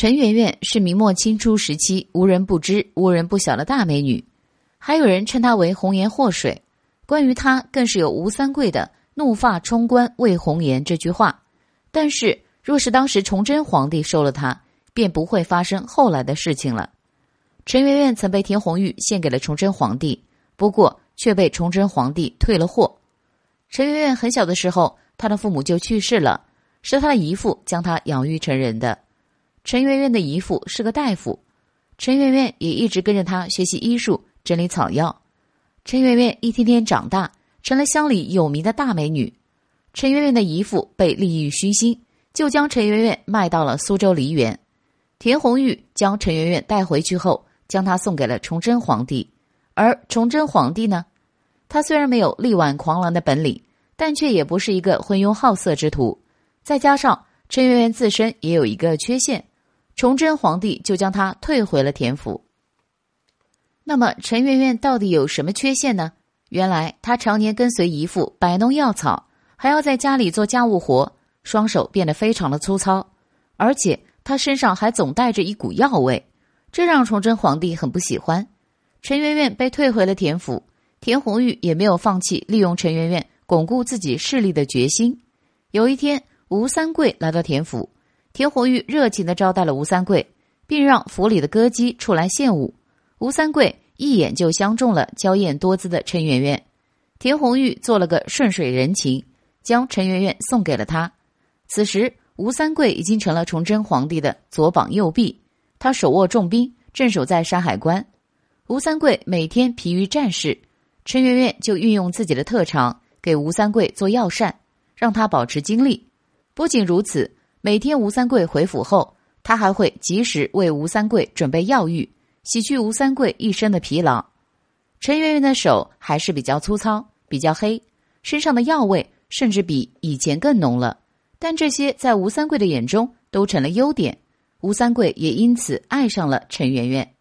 陈圆圆是明末清初时期无人不知、无人不晓的大美女，还有人称她为“红颜祸水”。关于她，更是有吴三桂的“怒发冲冠为红颜”这句话。但是，若是当时崇祯皇帝收了她，便不会发生后来的事情了。陈圆圆曾被田红玉献给了崇祯皇帝，不过却被崇祯皇帝退了货。陈圆圆很小的时候，她的父母就去世了，是她的姨父将她养育成人的。陈圆圆的姨父是个大夫，陈圆圆也一直跟着他学习医术、整理草药。陈圆圆一天天长大，成了乡里有名的大美女。陈圆圆的姨父被利欲熏心，就将陈圆圆卖到了苏州梨园。田红玉将陈圆圆带回去后，将她送给了崇祯皇帝。而崇祯皇帝呢，他虽然没有力挽狂澜的本领，但却也不是一个昏庸好色之徒。再加上陈圆圆自身也有一个缺陷。崇祯皇帝就将她退回了田府。那么陈圆圆到底有什么缺陷呢？原来她常年跟随姨父摆弄药草，还要在家里做家务活，双手变得非常的粗糙，而且她身上还总带着一股药味，这让崇祯皇帝很不喜欢。陈圆圆被退回了田府，田红玉也没有放弃利用陈圆圆巩固自己势力的决心。有一天，吴三桂来到田府。田红玉热情的招待了吴三桂，并让府里的歌姬出来献舞。吴三桂一眼就相中了娇艳多姿的陈圆圆。田红玉做了个顺水人情，将陈圆圆送给了他。此时，吴三桂已经成了崇祯皇帝的左膀右臂，他手握重兵，镇守在山海关。吴三桂每天疲于战事，陈圆圆就运用自己的特长给吴三桂做药膳，让他保持精力。不仅如此。每天吴三桂回府后，他还会及时为吴三桂准备药浴，洗去吴三桂一身的疲劳。陈圆圆的手还是比较粗糙、比较黑，身上的药味甚至比以前更浓了。但这些在吴三桂的眼中都成了优点，吴三桂也因此爱上了陈圆圆。